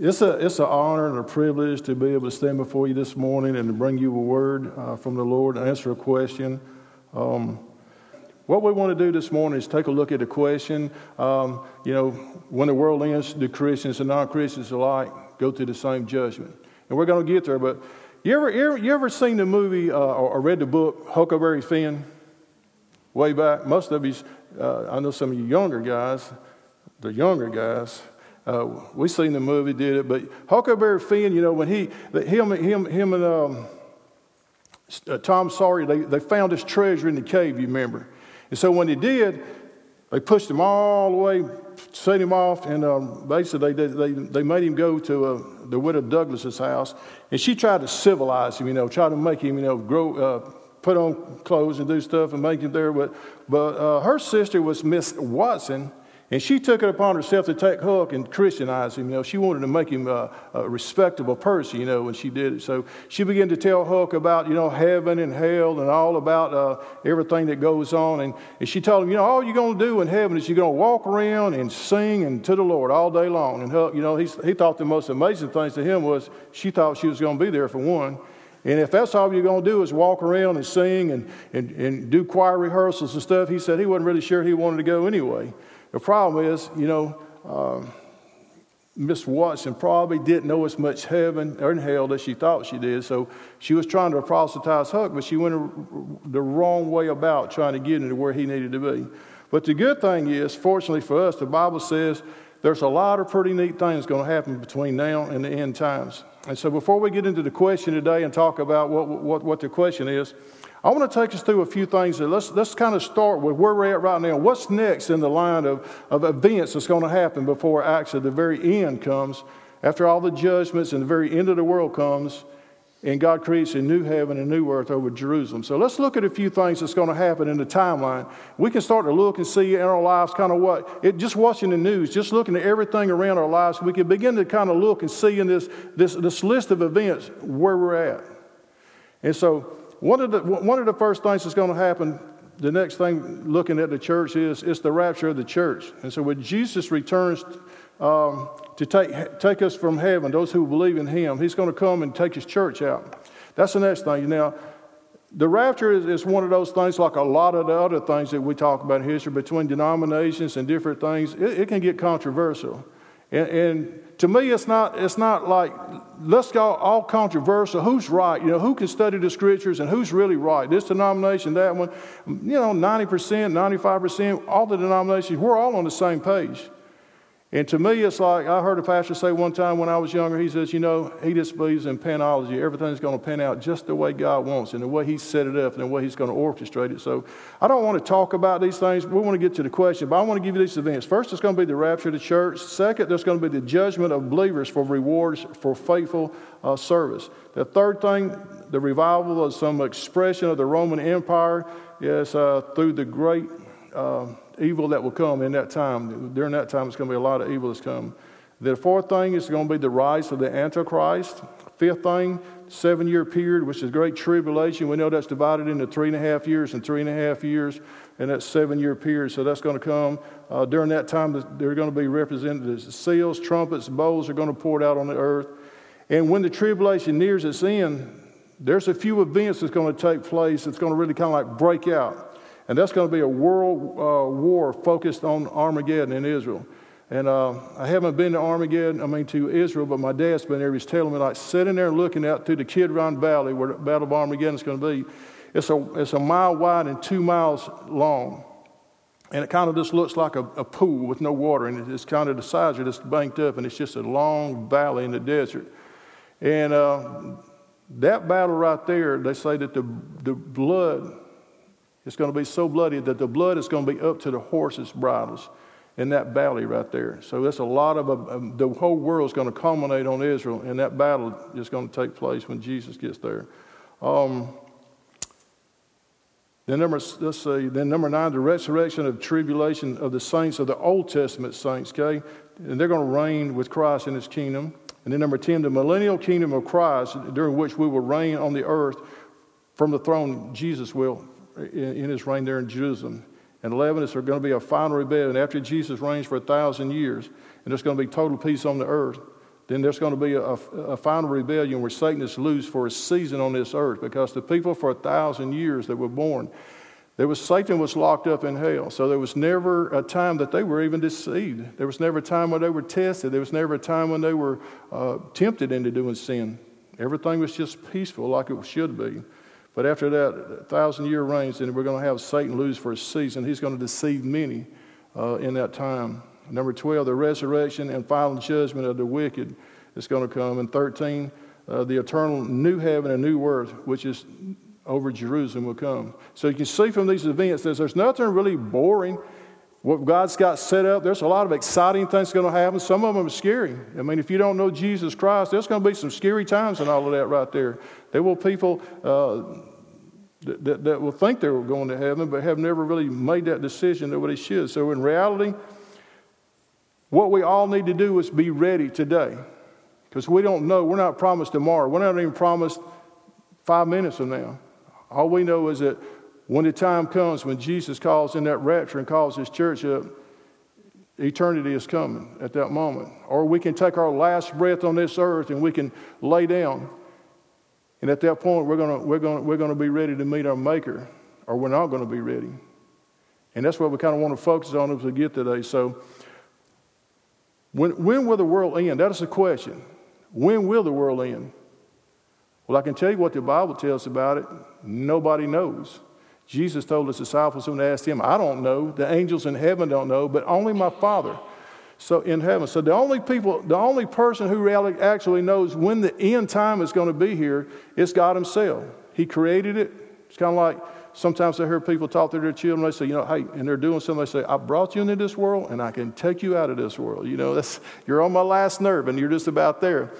It's, a, it's an honor and a privilege to be able to stand before you this morning and to bring you a word uh, from the Lord and answer a question. Um, what we want to do this morning is take a look at the question. Um, you know, when the world ends, do Christians and non Christians alike go through the same judgment? And we're going to get there, but you ever, you ever, you ever seen the movie uh, or read the book Huckleberry Finn? Way back. Most of you, uh, I know some of you younger guys, the younger guys, uh, we seen the movie, did it, but Huckleberry Finn, you know, when he, him, him, him and um, uh, Tom Sawyer, they, they found this treasure in the cave, you remember. And so when they did, they pushed him all the way, set him off, and um, basically they, they, they made him go to uh, the widow Douglas's house. And she tried to civilize him, you know, try to make him, you know, grow, uh, put on clothes and do stuff and make him there. But, but uh, her sister was Miss Watson, and she took it upon herself to take Huck and Christianize him. You know, she wanted to make him a, a, respectable person, you know, when she did it. So she began to tell Huck about, you know, heaven and hell and all about uh, everything that goes on. And, and she told him, you know, all you're going to do in heaven is you're going to walk around and sing and to the Lord all day long. And Huck, you know, he thought the most amazing things to him was she thought she was going to be there for one. And if that's all you're going to do is walk around and sing and, and, and do choir rehearsals and stuff, he said he wasn't really sure he wanted to go anyway. The problem is, you know, uh, Miss Watson probably didn't know as much heaven or in hell as she thought she did. So she was trying to proselytize Huck, but she went the wrong way about trying to get him to where he needed to be. But the good thing is, fortunately for us, the Bible says there's a lot of pretty neat things going to happen between now and the end times. And so before we get into the question today and talk about what, what, what the question is, I want to take us through a few things. That let's, let's kind of start with where we're at right now. What's next in the line of, of events that's going to happen before actually the very end comes, after all the judgments and the very end of the world comes, and God creates a new heaven and new earth over Jerusalem. So let's look at a few things that's going to happen in the timeline. We can start to look and see in our lives kind of what, it, just watching the news, just looking at everything around our lives, we can begin to kind of look and see in this, this, this list of events where we're at. And so one of the, one of the first things that's going to happen, the next thing looking at the church is it's the rapture of the church. And so when Jesus returns um, to take, take us from heaven, those who believe in him, he's going to come and take his church out. That's the next thing. Now, the rapture is, is, one of those things, like a lot of the other things that we talk about in history, between denominations and different things, it, it can get controversial. And, and to me, it's not, it's not like, let's go all controversial. Who's right? You know, who can study the scriptures and who's really right? This denomination, that one. You know, 90%, 95%, all the denominations, we're all on the same page. And to me, it's like I heard a pastor say one time when I was younger, he says, you know, he just believes in panology. Everything's going to pan out just the way God wants and the way He set it up and the way He's going to orchestrate it. So I don't want to talk about these things. We want to get to the question, but I want to give you these events. First, it's going to be the rapture of the church. Second, there's going to be the judgment of believers for rewards for faithful uh, service. The third thing, the revival of some expression of the Roman Empire, yes, uh, through the great. Uh, evil that will come in that time. During that time, it's going to be a lot of evil that's come. The fourth thing is going to be the rise of the Antichrist. Fifth thing, seven year period, which is great tribulation. We know that's divided into three and a half years and three and a half years, and that's seven year period. So that's going to come. Uh, during that time, they're going to be represented as seals, trumpets, bowls are going to pour out on the earth. And when the tribulation nears its end, there's a few events that's going to take place that's going to really kind of like break out. And that's going to be a world uh, war focused on Armageddon in Israel. And uh, I haven't been to Armageddon, I mean to Israel, but my dad's been there. He's telling me, like, sitting there looking out through the Kidron Valley where the Battle of Armageddon is going to be. It's a, it's a mile wide and two miles long. And it kind of just looks like a, a pool with no water. And it's kind of the sides are just banked up, and it's just a long valley in the desert. And uh, that battle right there, they say that the, the blood it's going to be so bloody that the blood is going to be up to the horses' bridles in that valley right there. So that's a lot of, uh, the whole world is going to culminate on Israel, and that battle is going to take place when Jesus gets there. Um, then number, let's see, then number nine, the resurrection of tribulation of the saints of the Old Testament saints, okay? And they're going to reign with Christ in his kingdom. And then number 10, the millennial kingdom of Christ, during which we will reign on the earth from the throne, Jesus will in, his reign there in Jerusalem. And 11 is going to be a final rebellion after Jesus reigns for a thousand years, and there's going to be total peace on the earth. then there's going to be a, a, final rebellion where Satan is loose for a season on this earth because the people for a thousand years that were born, there was Satan was locked up in hell. So there was never a time that they were even deceived. There was never a time when they were tested. There was never a time when they were uh, tempted into doing sin. Everything was just peaceful like it should be. But after that thousand year reigns, then we're going to have Satan lose for a season. He's going to deceive many uh, in that time. Number 12, the resurrection and final judgment of the wicked is going to come. And 13, uh, the eternal new heaven and new earth, which is over Jerusalem, will come. So you can see from these events that there's nothing really boring. What God's got set up, there's a lot of exciting things going to happen. Some of them are scary. I mean, if you don't know Jesus Christ, there's going to be some scary times and all of that right there. There will people uh, that, that, that will think they're going to heaven, but have never really made that decision that what they should. So in reality, what we all need to do is be ready today because we don't know. We're not promised tomorrow. We're not even promised five minutes from now. All we know is that when the time comes when Jesus calls in that rapture and calls his church up, eternity is coming at that moment. Or we can take our last breath on this earth and we can lay down. And at that point, we're going we're gonna, we're gonna be ready to meet our Maker, or we're not going to be ready. And that's what we kind of want to focus on as we get today. So, when, when will the world end? That is the question. When will the world end? Well, I can tell you what the Bible tells about it. Nobody knows. Jesus told his disciples when they asked him, I don't know. The angels in heaven don't know, but only my Father. So in heaven. So the only people, the only person who really actually knows when the end time is going to be here is God Himself. He created it. It's kind of like sometimes I hear people talk to their children. They say, you know, hey, and they're doing something. They say, I brought you into this world, and I can take you out of this world. You know, that's you're on my last nerve, and you're just about there.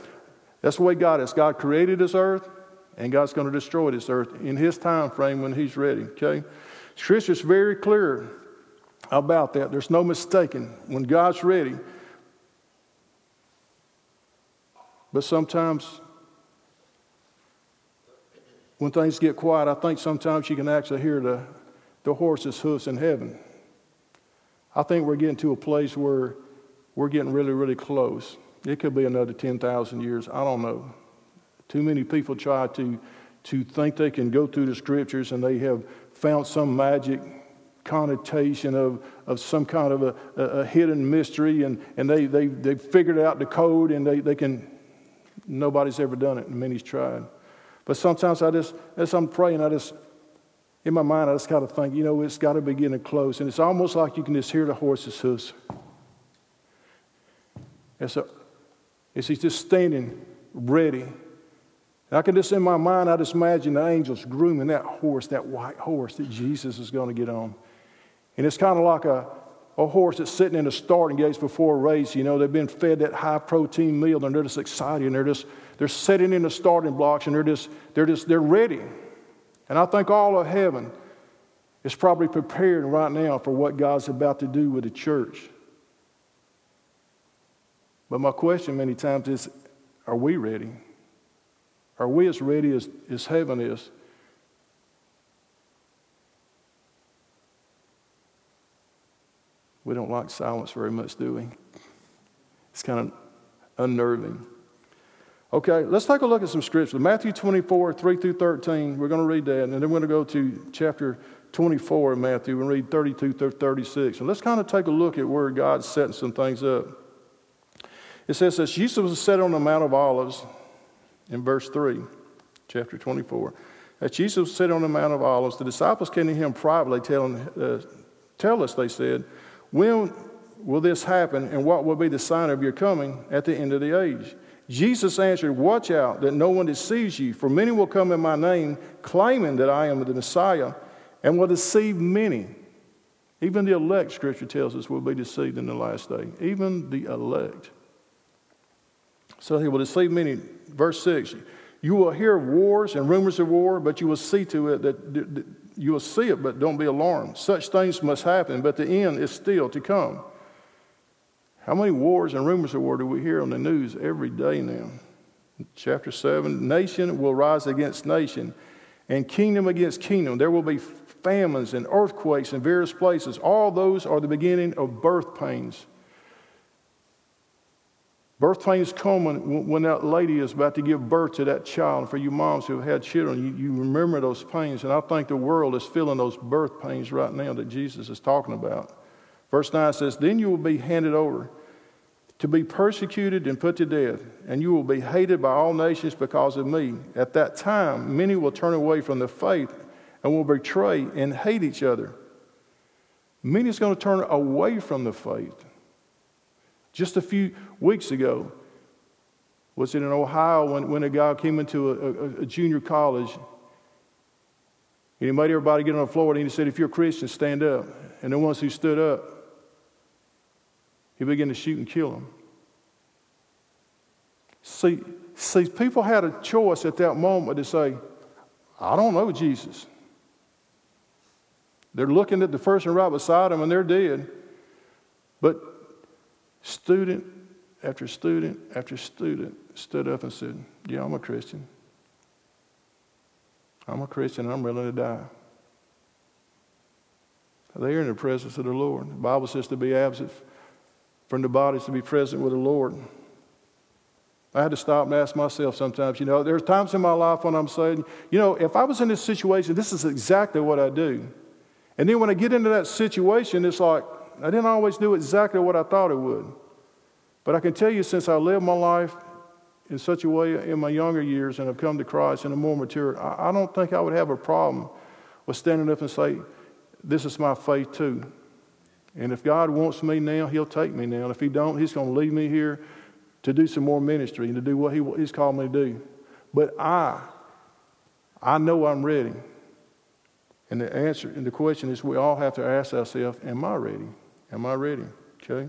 That's the way God is. God created this earth, and God's going to destroy this earth in His time frame when He's ready. Okay, Scripture's very clear about that. There's no mistaking when God's ready. But sometimes when things get quiet, I think sometimes you can actually hear the, the horse's hoofs in heaven. I think we're getting to a place where we're getting really, really close. It could be another 10,000 years. I don't know. Too many people try to, to think they can go through the scriptures and they have found some magic connotation of, of some kind of a, a, a hidden mystery and, and they, they, they figured out the code and they, they can, nobody's ever done it and many's tried. But sometimes I just, as I'm praying, I just, in my mind, I just kind of think, you know, it's got to be getting close. And it's almost like you can just hear the horse's hoofs. And so, as he's just standing ready. And I can just, in my mind, I just imagine the angels grooming that horse, that white horse that Jesus is going to get on. And it's kind of like a, a horse that's sitting in the starting gates before a race. You know, they've been fed that high protein meal and they're just excited and they're just they're sitting in the starting blocks and they're just, they're just, they're ready. And I think all of heaven is probably preparing right now for what God's about to do with the church. But my question many times is are we ready? Are we as ready as, as heaven is? We don't like silence very much, do we? It's kind of unnerving. Okay, let's take a look at some scripture. Matthew 24, 3 through 13. We're going to read that, and then we're going to go to chapter 24 in Matthew and read 32 through 36. And let's kind of take a look at where God's setting some things up. It says that Jesus was set on the Mount of Olives in verse 3, chapter 24. As Jesus was sitting on the Mount of Olives, the disciples came to him privately, telling, uh, Tell us, they said, when will this happen, and what will be the sign of your coming at the end of the age? Jesus answered, Watch out that no one deceives you, for many will come in my name, claiming that I am the Messiah, and will deceive many. Even the elect, Scripture tells us, will be deceived in the last day. Even the elect. So he will deceive many. Verse 6 You will hear of wars and rumors of war, but you will see to it that you will see it, but don't be alarmed. Such things must happen, but the end is still to come. How many wars and rumors of war do we hear on the news every day now? Chapter 7 Nation will rise against nation, and kingdom against kingdom. There will be famines and earthquakes in various places. All those are the beginning of birth pains. Birth pains come when, when that lady is about to give birth to that child. And For you moms who have had children, you, you remember those pains. And I think the world is feeling those birth pains right now that Jesus is talking about. Verse 9 says, Then you will be handed over to be persecuted and put to death, and you will be hated by all nations because of me. At that time, many will turn away from the faith and will betray and hate each other. Many is going to turn away from the faith. Just a few weeks ago, was it in Ohio when, when a guy came into a, a, a junior college and he made everybody get on the floor and he said, If you're a Christian, stand up. And the ones who stood up, he began to shoot and kill them. See, see, people had a choice at that moment to say, I don't know Jesus. They're looking at the person right beside them and they're dead. But Student after student after student stood up and said, Yeah, I'm a Christian. I'm a Christian I'm willing to die. They are in the presence of the Lord. The Bible says to be absent from the bodies to be present with the Lord. I had to stop and ask myself sometimes, you know, there's times in my life when I'm saying, you know, if I was in this situation, this is exactly what I do. And then when I get into that situation, it's like, I didn't always do exactly what I thought it would. But I can tell you, since I lived my life in such a way in my younger years and have come to Christ in a more mature, I, I don't think I would have a problem with standing up and say, This is my faith too. And if God wants me now, He'll take me now. And if He don't, He's going to leave me here to do some more ministry and to do what he, He's called me to do. But I, I know I'm ready. And the answer and the question is we all have to ask ourselves, Am I ready? Am I ready? Okay?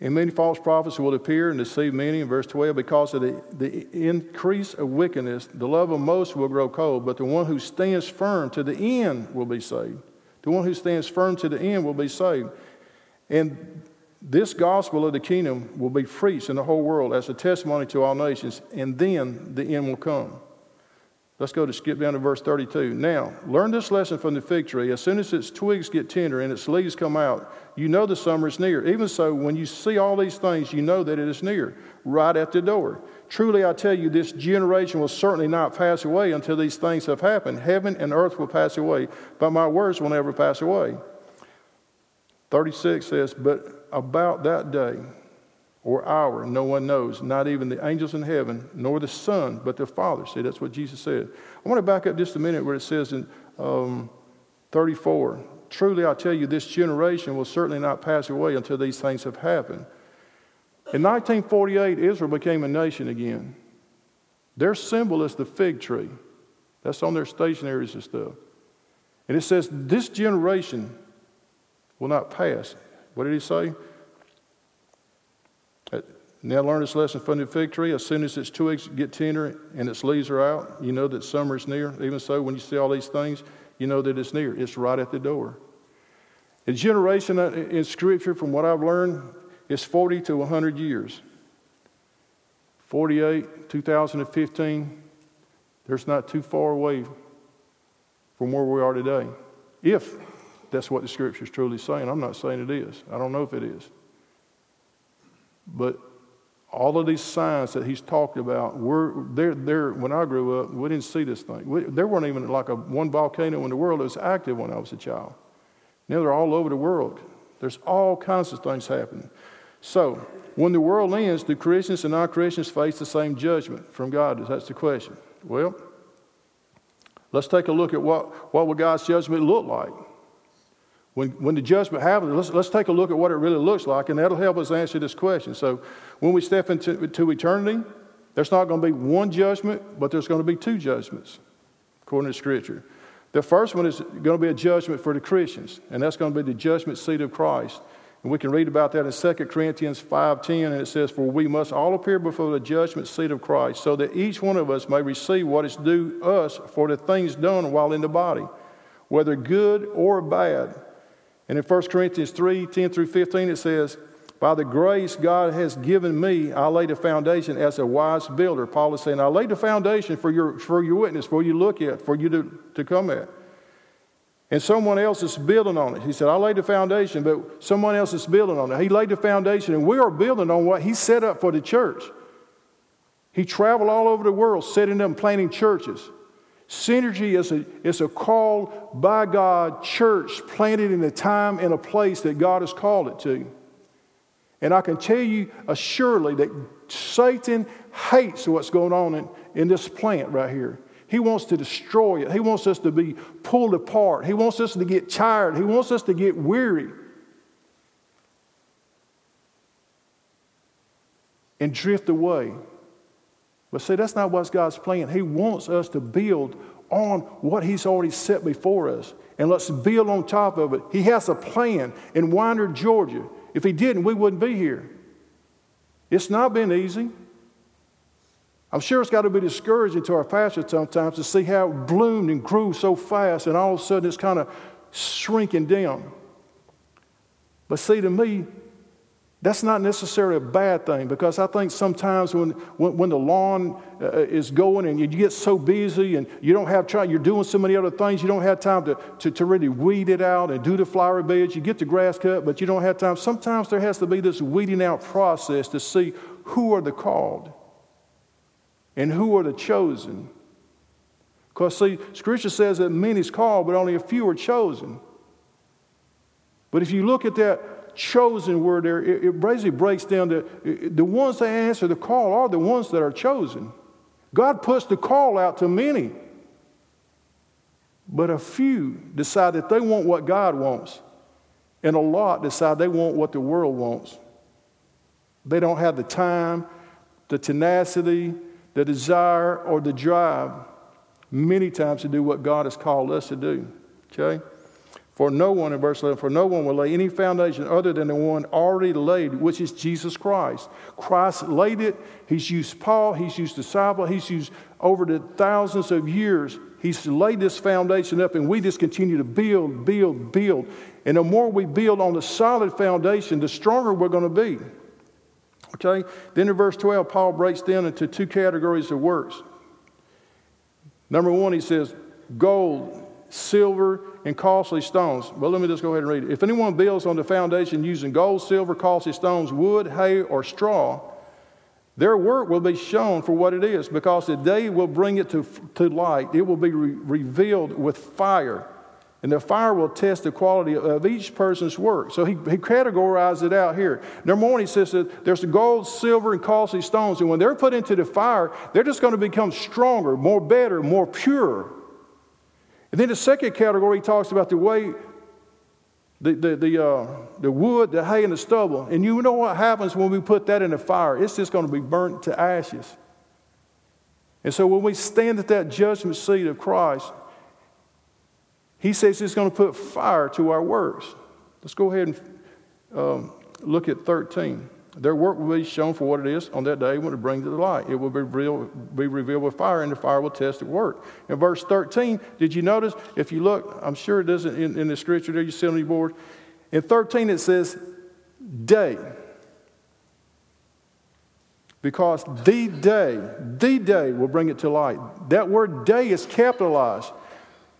And many false prophets will appear and deceive many, in verse 12, because of the, the increase of wickedness, the love of most will grow cold, but the one who stands firm to the end will be saved. The one who stands firm to the end will be saved. And this gospel of the kingdom will be preached in the whole world as a testimony to all nations, and then the end will come. Let's go to skip down to verse 32. Now, learn this lesson from the fig tree. As soon as its twigs get tender and its leaves come out, you know the summer is near. Even so, when you see all these things, you know that it is near, right at the door. Truly, I tell you, this generation will certainly not pass away until these things have happened. Heaven and earth will pass away, but my words will never pass away. 36 says, But about that day, or hour no one knows, not even the angels in heaven, nor the Son, but the Father. See, that's what Jesus said. I want to back up just a minute where it says in um, 34 Truly I tell you, this generation will certainly not pass away until these things have happened. In 1948, Israel became a nation again. Their symbol is the fig tree. That's on their stationaries and stuff. And it says, This generation will not pass. What did he say? Now learn this lesson from the fig tree. As soon as its twigs get tender and its leaves are out, you know that summer is near. Even so, when you see all these things, you know that it's near. It's right at the door. A generation in Scripture, from what I've learned, is 40 to 100 years. 48, 2015, there's not too far away from where we are today. If that's what the Scripture is truly saying. I'm not saying it is. I don't know if it is. But all of these signs that he's talked about were there. There, when I grew up, we didn't see this thing. We, there weren't even like a one volcano in the world that was active when I was a child. Now they're all over the world. There's all kinds of things happening. So, when the world ends, do Christians and non-Christians face the same judgment from God? That's the question. Well, let's take a look at what, what will God's judgment look like. When, when the judgment happens, let's, let's take a look at what it really looks like, and that'll help us answer this question. So, when we step into, into eternity, there's not going to be one judgment, but there's going to be two judgments, according to Scripture. The first one is going to be a judgment for the Christians, and that's going to be the judgment seat of Christ. And we can read about that in 2 Corinthians 5.10, and it says, For we must all appear before the judgment seat of Christ, so that each one of us may receive what is due us for the things done while in the body, whether good or bad. And in 1 Corinthians 3 10 through 15, it says, By the grace God has given me, I laid a foundation as a wise builder. Paul is saying, I laid the foundation for your, for your witness, for you to look at, for you to, to come at. And someone else is building on it. He said, I laid the foundation, but someone else is building on it. He laid the foundation, and we are building on what he set up for the church. He traveled all over the world, setting up and planting churches. Synergy is a, is a call by God church planted in a time and a place that God has called it to. And I can tell you assuredly that Satan hates what's going on in, in this plant right here. He wants to destroy it. He wants us to be pulled apart. He wants us to get tired. He wants us to get weary and drift away. But see, that's not what's God's plan. He wants us to build on what He's already set before us. And let's build on top of it. He has a plan in Winder, Georgia. If He didn't, we wouldn't be here. It's not been easy. I'm sure it's got to be discouraging to our pastor sometimes to see how it bloomed and grew so fast, and all of a sudden it's kind of shrinking down. But see, to me, that's not necessarily a bad thing because I think sometimes when, when, when the lawn uh, is going and you get so busy and you don't have time, you're doing so many other things, you don't have time to, to, to really weed it out and do the flower beds. You get the grass cut, but you don't have time. Sometimes there has to be this weeding out process to see who are the called and who are the chosen. Because, see, Scripture says that many is called, but only a few are chosen. But if you look at that chosen word there, it, it basically breaks down to the ones that answer the call are the ones that are chosen. God puts the call out to many, but a few decide that they want what God wants, and a lot decide they want what the world wants. They don't have the time, the tenacity, the desire, or the drive many times to do what God has called us to do. Okay? For no one, in verse 11, for no one will lay any foundation other than the one already laid, which is Jesus Christ. Christ laid it. He's used Paul, he's used disciple, he's used over the thousands of years. He's laid this foundation up, and we just continue to build, build, build. And the more we build on the solid foundation, the stronger we're going to be. Okay? Then in verse 12, Paul breaks down into two categories of works. Number one, he says, gold, silver, and costly stones. Well, let me just go ahead and read it. If anyone builds on the foundation using gold, silver, costly stones, wood, hay, or straw, their work will be shown for what it is, because the day will bring it to, to light. It will be re- revealed with fire and the fire will test the quality of each person's work. So he, he categorized it out here. Number one, he says that there's gold, silver, and costly stones. And when they're put into the fire, they're just going to become stronger, more better, more pure. And then the second category, he talks about the way the, the, the, uh, the wood, the hay, and the stubble. And you know what happens when we put that in the fire? It's just going to be burnt to ashes. And so when we stand at that judgment seat of Christ, he says he's going to put fire to our works. Let's go ahead and um, look at 13. Their work will be shown for what it is on that day when it brings to the light. It will be revealed, be revealed with fire, and the fire will test the work. In verse 13, did you notice? If you look, I'm sure it doesn't in, in the scripture there, you see on your board. In 13, it says, day. Because the day, the day will bring it to light. That word day is capitalized.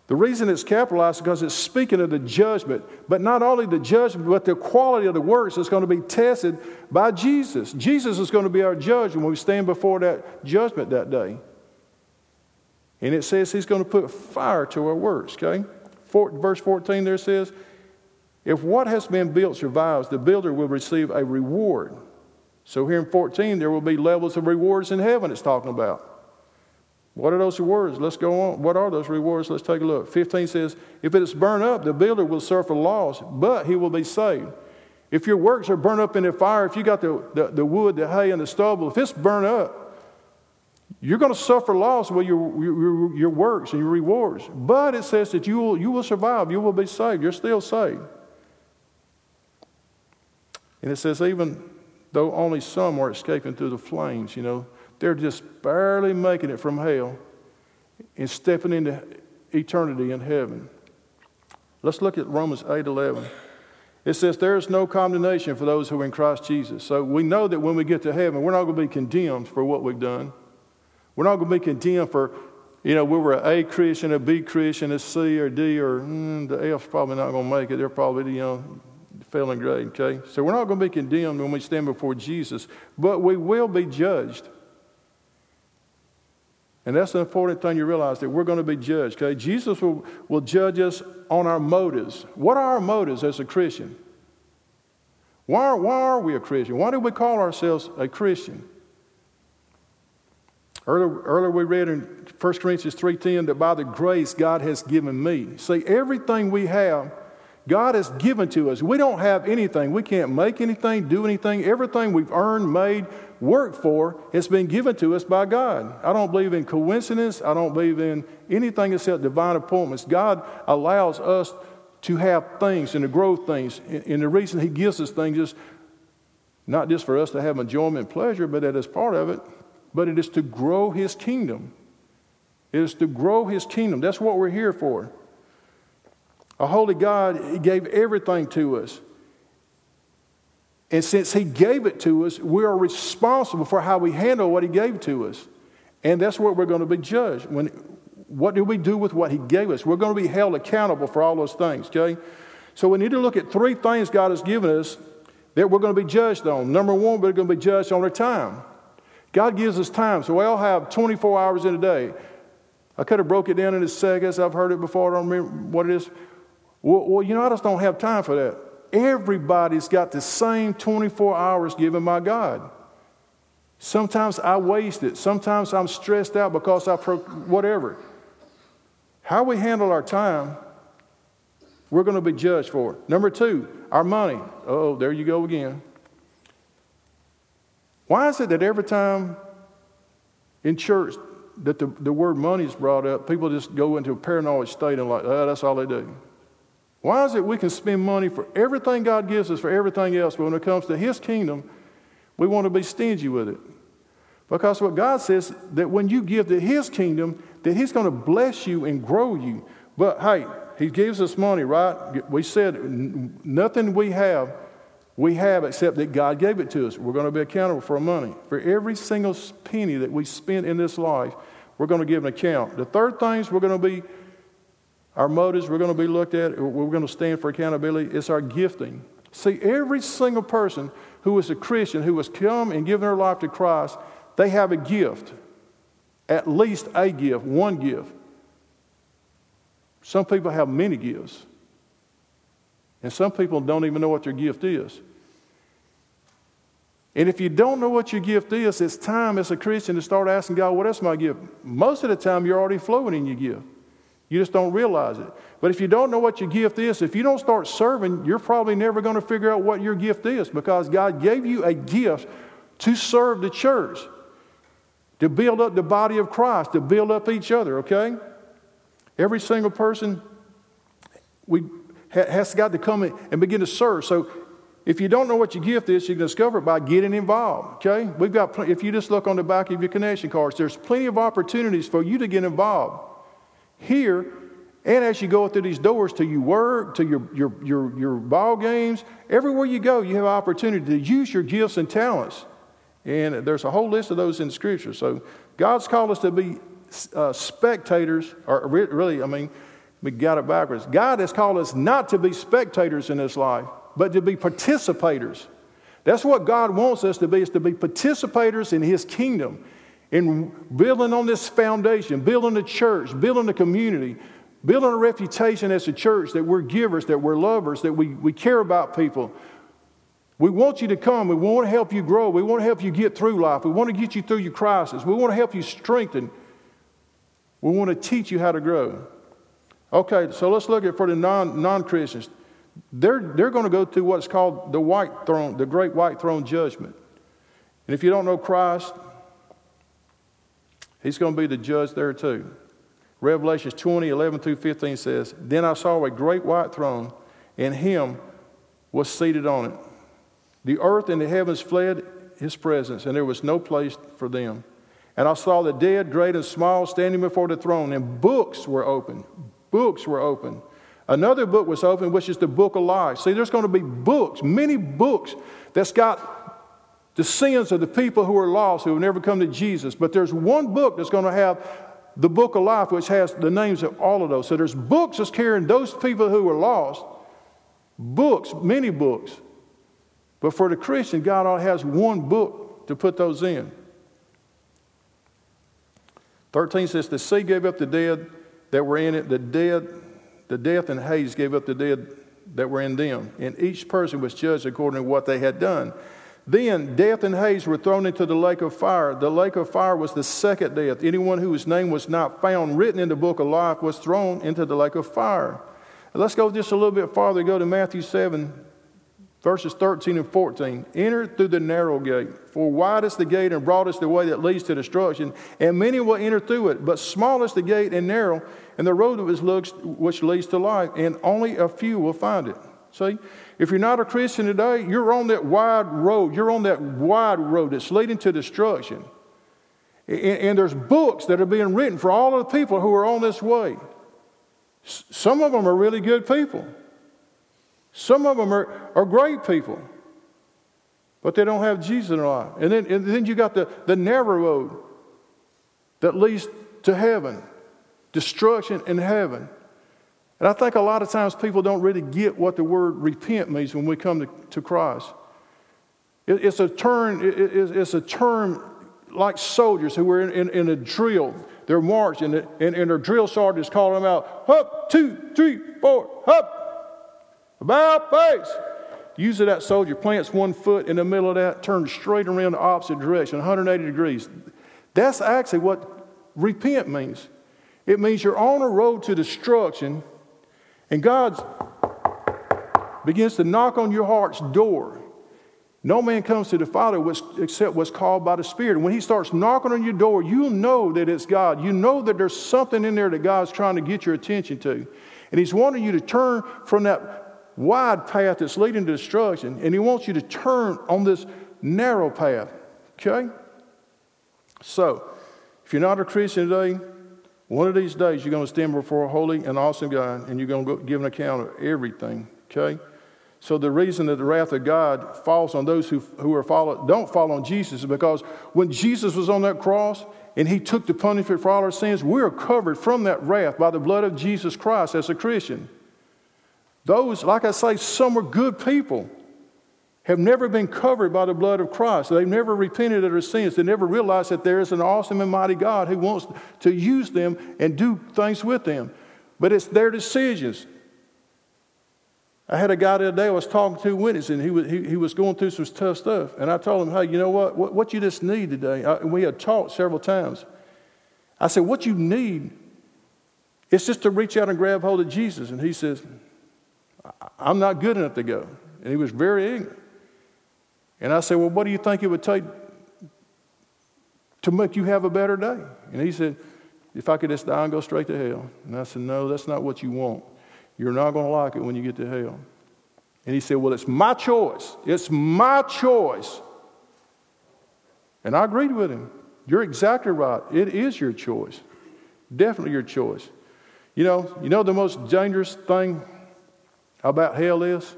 The reason it's capitalized is because it's speaking of the judgment, but not only the judgment, but the quality of the works is going to be tested by Jesus. Jesus is going to be our judge when we stand before that judgment that day. And it says he's going to put fire to our works, okay? For, verse 14 there says, If what has been built survives, the builder will receive a reward. So here in 14, there will be levels of rewards in heaven, it's talking about. What are those rewards? Let's go on. What are those rewards? Let's take a look. 15 says, If it is burned up, the builder will suffer loss, but he will be saved. If your works are burned up in the fire, if you got the, the, the wood, the hay, and the stubble, if it's burned up, you're going to suffer loss with your, your, your works and your rewards. But it says that you will, you will survive, you will be saved. You're still saved. And it says, even though only some are escaping through the flames, you know, they're just barely making it from hell and stepping into eternity in heaven. Let's look at Romans 8 11. It says, There is no condemnation for those who are in Christ Jesus. So we know that when we get to heaven, we're not going to be condemned for what we've done. We're not going to be condemned for you know, we were an A Christian, a B Christian, a C or D, or mm, the F's probably not going to make it. They're probably, you know, failing grade, okay? So we're not going to be condemned when we stand before Jesus, but we will be judged. And that's the important thing you realize that we're going to be judged, okay? Jesus will, will judge us on our motives. What are our motives as a Christian? Why are, why are we a Christian? Why do we call ourselves a Christian? Earlier, earlier we read in 1 Corinthians 3.10 that by the grace God has given me. See, everything we have, God has given to us. We don't have anything. We can't make anything, do anything. Everything we've earned, made, worked for has been given to us by God. I don't believe in coincidence. I don't believe in anything except divine appointments. God allows us to have things and to grow things. And the reason He gives us things is not just for us to have enjoyment and pleasure, but that is part of it but it is to grow his kingdom. It is to grow his kingdom. That's what we're here for. A holy God, gave everything to us. And since he gave it to us, we are responsible for how we handle what he gave to us. And that's what we're going to be judged. When, what do we do with what he gave us? We're going to be held accountable for all those things, okay? So we need to look at three things God has given us that we're going to be judged on. Number one, we're going to be judged on our time. God gives us time, so we all have 24 hours in a day. I could have broke it down into seconds. I've heard it before. I don't remember what it is. Well, well, you know, I just don't have time for that. Everybody's got the same 24 hours given by God. Sometimes I waste it. Sometimes I'm stressed out because I, pro- whatever. How we handle our time, we're going to be judged for. Number two, our money. Oh, there you go again. Why is it that every time in church that the, the word money is brought up, people just go into a paranoid state and like, oh, that's all they do? Why is it we can spend money for everything God gives us for everything else, but when it comes to His kingdom, we want to be stingy with it? Because what God says that when you give to His kingdom, that He's going to bless you and grow you. But hey, He gives us money, right? We said nothing we have we have except that God gave it to us. We're going to be accountable for money. For every single penny that we spend in this life, we're going to give an account. The third things we're going to be, our motives, we're going to be looked at, we're going to stand for accountability, it's our gifting. See, every single person who is a Christian, who has come and given their life to Christ, they have a gift. At least a gift, one gift. Some people have many gifts. And some people don't even know what their gift is. And if you don't know what your gift is, it's time as a Christian to start asking God, what is my gift? Most of the time, you're already flowing in your gift. You just don't realize it. But if you don't know what your gift is, if you don't start serving, you're probably never going to figure out what your gift is because God gave you a gift to serve the church, to build up the body of Christ, to build up each other, okay? Every single person, we has got to come and begin to serve. So if you don't know what your gift is, you can discover it by getting involved. Okay? We've got, pl- if you just look on the back of your connection cards, there's plenty of opportunities for you to get involved here and as you go through these doors to your work, to your, your, your, your ball games, everywhere you go, you have opportunity to use your gifts and talents. And there's a whole list of those in Scripture. So God's called us to be uh, spectators, or really, I mean, we got it backwards. God has called us not to be spectators in this life, but to be participators. That's what God wants us to be, is to be participators in His kingdom, in building on this foundation, building the church, building the community, building a reputation as a church that we're givers, that we're lovers, that we, we care about people. We want you to come. We want to help you grow. We want to help you get through life. We want to get you through your crisis. We want to help you strengthen. We want to teach you how to grow. Okay, so let's look at for the non non Christians. They're, they're going to go through what's called the white throne, the great white throne judgment. And if you don't know Christ, he's going to be the judge there too. Revelations 20, 11 through 15 says, Then I saw a great white throne, and him was seated on it. The earth and the heavens fled his presence, and there was no place for them. And I saw the dead, great and small, standing before the throne, and books were open. books were open. Another book was open, which is the book of life. See, there's going to be books, many books that's got the sins of the people who are lost, who have never come to Jesus. But there's one book that's going to have the book of life, which has the names of all of those. So there's books that's carrying those people who were lost, books, many books. But for the Christian, God only has one book to put those in. 13 says, The sea gave up the dead that were in it, the dead, the death and Hades gave up the dead that were in them, and each person was judged according to what they had done. Then death and Hades were thrown into the lake of fire. The lake of fire was the second death. Anyone whose name was not found written in the book of life was thrown into the lake of fire. Let's go just a little bit farther. Go to Matthew 7, verses 13 and 14. Enter through the narrow gate, for wide is the gate and broad is the way that leads to destruction, and many will enter through it. But small is the gate and narrow, and the road which leads to life, and only a few will find it. See, if you're not a Christian today, you're on that wide road. You're on that wide road that's leading to destruction. And, and there's books that are being written for all of the people who are on this way. S- some of them are really good people. Some of them are, are great people. But they don't have Jesus in their life. And then, and then you got the, the narrow road that leads to heaven, destruction in heaven. And I think a lot of times people don't really get what the word repent means when we come to, to Christ. It, it's, a term, it, it's a term like soldiers who are in, in, in a drill. They're marching, and, and, and their drill sergeant is calling them out, up, two, three, four, up, about face. Usually that soldier plants one foot in the middle of that, turns straight around the opposite direction, 180 degrees. That's actually what repent means. It means you're on a road to destruction and God begins to knock on your heart's door. No man comes to the Father except what's called by the Spirit. And when He starts knocking on your door, you know that it's God. You know that there's something in there that God's trying to get your attention to. And He's wanting you to turn from that wide path that's leading to destruction, and He wants you to turn on this narrow path. Okay? So, if you're not a Christian today, one of these days, you're going to stand before a holy and awesome God, and you're going to give an account of everything, okay? So the reason that the wrath of God falls on those who, who are follow, don't follow on Jesus is because when Jesus was on that cross and he took the punishment for all our sins, we are covered from that wrath by the blood of Jesus Christ as a Christian. Those, like I say, some were good people have never been covered by the blood of Christ. They've never repented of their sins. They never realized that there is an awesome and mighty God who wants to use them and do things with them. But it's their decisions. I had a guy the other day I was talking to witness, and he was, he, he was going through some tough stuff. And I told him, hey, you know what? What, what you just need today, I, we had talked several times. I said, what you need is just to reach out and grab hold of Jesus. And he says, I'm not good enough to go. And he was very ignorant. And I said, Well, what do you think it would take to make you have a better day? And he said, If I could just die and go straight to hell. And I said, No, that's not what you want. You're not going to like it when you get to hell. And he said, Well, it's my choice. It's my choice. And I agreed with him. You're exactly right. It is your choice. Definitely your choice. You know, you know the most dangerous thing about hell is?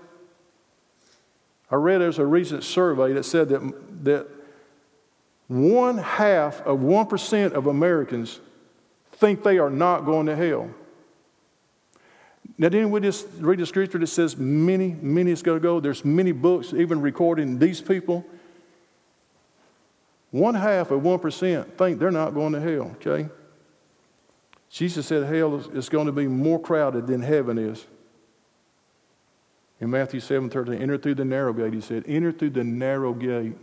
I read there's a recent survey that said that, that one half of 1% of Americans think they are not going to hell. Now, didn't we just read the scripture that says many, many is going to go? There's many books even recording these people. One half of 1% think they're not going to hell, okay? Jesus said hell is, is going to be more crowded than heaven is. In Matthew 7 13, enter through the narrow gate, he said, enter through the narrow gate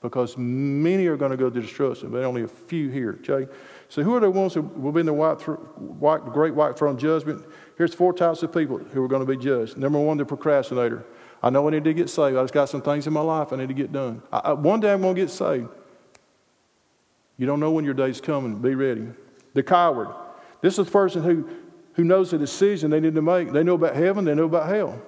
because many are going to go to destruction, but only a few here. Okay? So, who are the ones who will be in the white, white, great white throne judgment? Here's four types of people who are going to be judged. Number one, the procrastinator. I know I need to get saved. I just got some things in my life I need to get done. I, I, one day I'm going to get saved. You don't know when your day's coming. Be ready. The coward. This is the person who, who knows the decision they need to make. They know about heaven, they know about hell.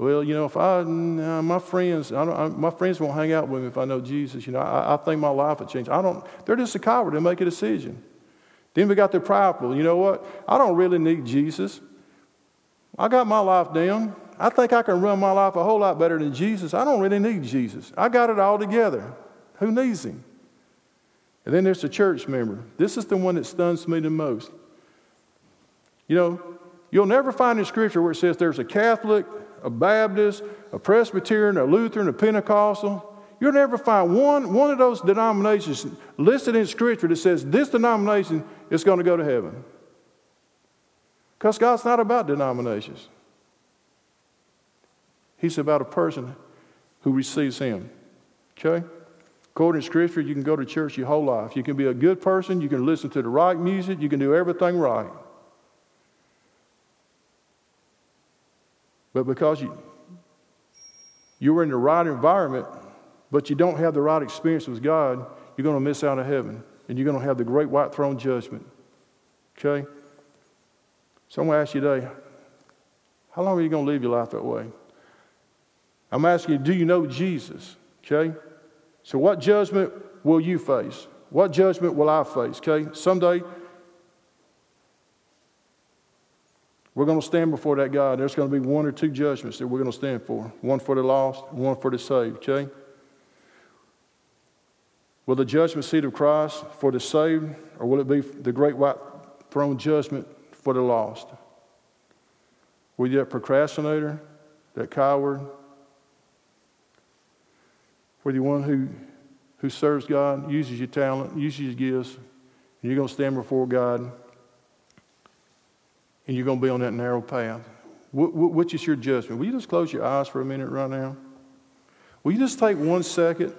Well, you know, if I, my friends, I I, my friends won't hang out with me if I know Jesus. You know, I, I think my life will change. I don't, they're just a coward. They make a decision. Then we got the prideful. You know what? I don't really need Jesus. I got my life down. I think I can run my life a whole lot better than Jesus. I don't really need Jesus. I got it all together. Who needs him? And then there's the church member. This is the one that stuns me the most. You know, you'll never find in Scripture where it says there's a Catholic, a Baptist, a Presbyterian, a Lutheran, a Pentecostal. You'll never find one, one of those denominations listed in Scripture that says this denomination is going to go to heaven. Because God's not about denominations, He's about a person who receives Him. Okay? According to Scripture, you can go to church your whole life. You can be a good person, you can listen to the right music, you can do everything right. But because you, you were in the right environment, but you don't have the right experience with God, you're going to miss out on heaven. And you're going to have the great white throne judgment. Okay? So I'm going to ask you today how long are you going to live your life that way? I'm asking you, do you know Jesus? Okay? So, what judgment will you face? What judgment will I face? Okay? Someday, we're going to stand before that God. There's going to be one or two judgments that we're going to stand for one for the lost, one for the saved. Okay? Will the judgment seat of Christ for the saved, or will it be the great white throne judgment for the lost? Will you that procrastinator, that coward, for the one who, who serves God, uses your talent, uses your gifts, and you're going to stand before God and you're going to be on that narrow path. Which is your judgment? Will you just close your eyes for a minute right now? Will you just take one second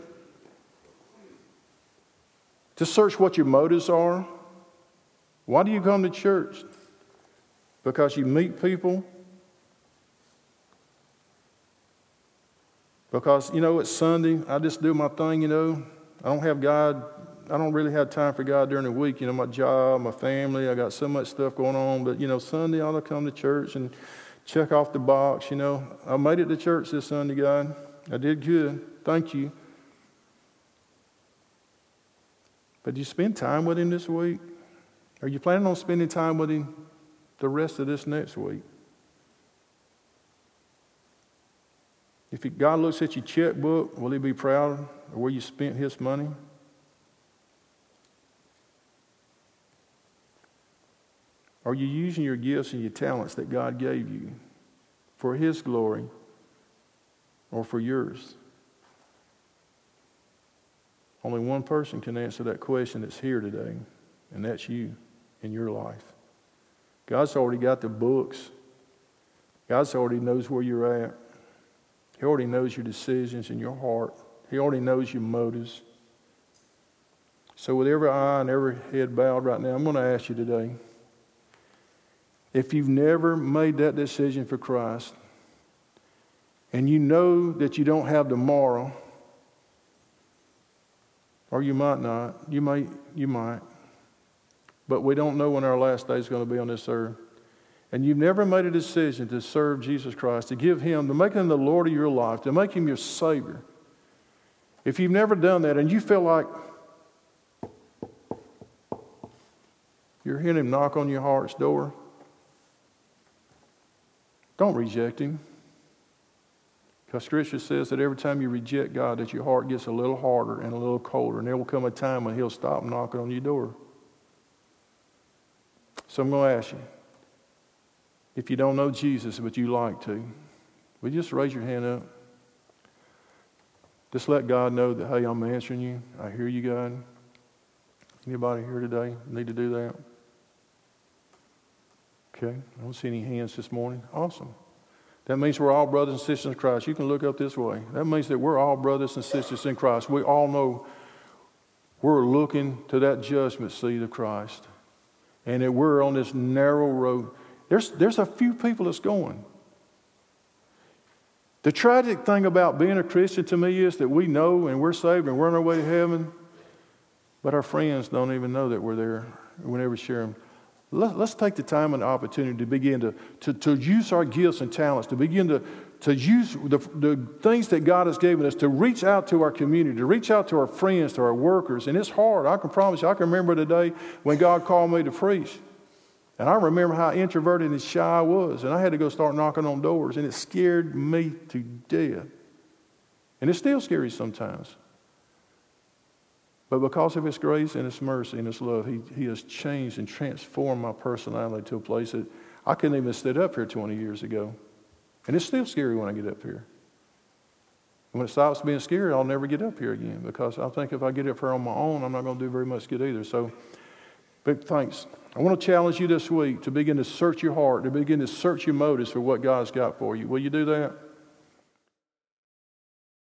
to search what your motives are? Why do you come to church? Because you meet people Because, you know, it's Sunday. I just do my thing, you know. I don't have God, I don't really have time for God during the week. You know, my job, my family, I got so much stuff going on. But, you know, Sunday I ought to come to church and check off the box, you know. I made it to church this Sunday, God. I did good. Thank you. But do you spend time with Him this week? Are you planning on spending time with Him the rest of this next week? If God looks at your checkbook, will He be proud of where you spent His money? Are you using your gifts and your talents that God gave you for His glory or for yours? Only one person can answer that question that's here today, and that's you in your life. God's already got the books. God's already knows where you're at. He already knows your decisions and your heart. He already knows your motives. So, with every eye and every head bowed right now, I'm going to ask you today if you've never made that decision for Christ and you know that you don't have tomorrow, or you might not, you might, you might, but we don't know when our last day is going to be on this earth. And you've never made a decision to serve Jesus Christ, to give Him, to make Him the Lord of your life, to make Him your Savior, if you've never done that and you feel like you're hearing Him knock on your heart's door, don't reject Him. Because Scripture says that every time you reject God, that your heart gets a little harder and a little colder, and there will come a time when He'll stop knocking on your door. So I'm going to ask you if you don't know Jesus, but you like to, would you just raise your hand up? Just let God know that, hey, I'm answering you. I hear you, God. Anybody here today need to do that? Okay, I don't see any hands this morning. Awesome. That means we're all brothers and sisters in Christ. You can look up this way. That means that we're all brothers and sisters in Christ. We all know we're looking to that judgment seat of Christ. And that we're on this narrow road. There's, there's a few people that's going. The tragic thing about being a Christian to me is that we know and we're saved and we're on our way to heaven, but our friends don't even know that we're there. We never share them. Let, us take the time and the opportunity to begin to, to, to use our gifts and talents, to begin to, to use the, the things that God has given us to reach out to our community, to reach out to our friends, to our workers. And it's hard. I can promise you, I can remember the day when God called me to preach. And I remember how introverted and shy I was. And I had to go start knocking on doors, and it scared me to death. And it still scary sometimes. But because of His grace and His mercy and His love, He, he has changed and transformed my personality to a place that I couldn't even sit up here 20 years ago. And it's still scary when I get up here. When it stops being scary, I'll never get up here again because I think if I get up here on my own, I'm not going to do very much good either. So, big thanks. I want to challenge you this week to begin to search your heart, to begin to search your motives for what God's got for you. Will you do that?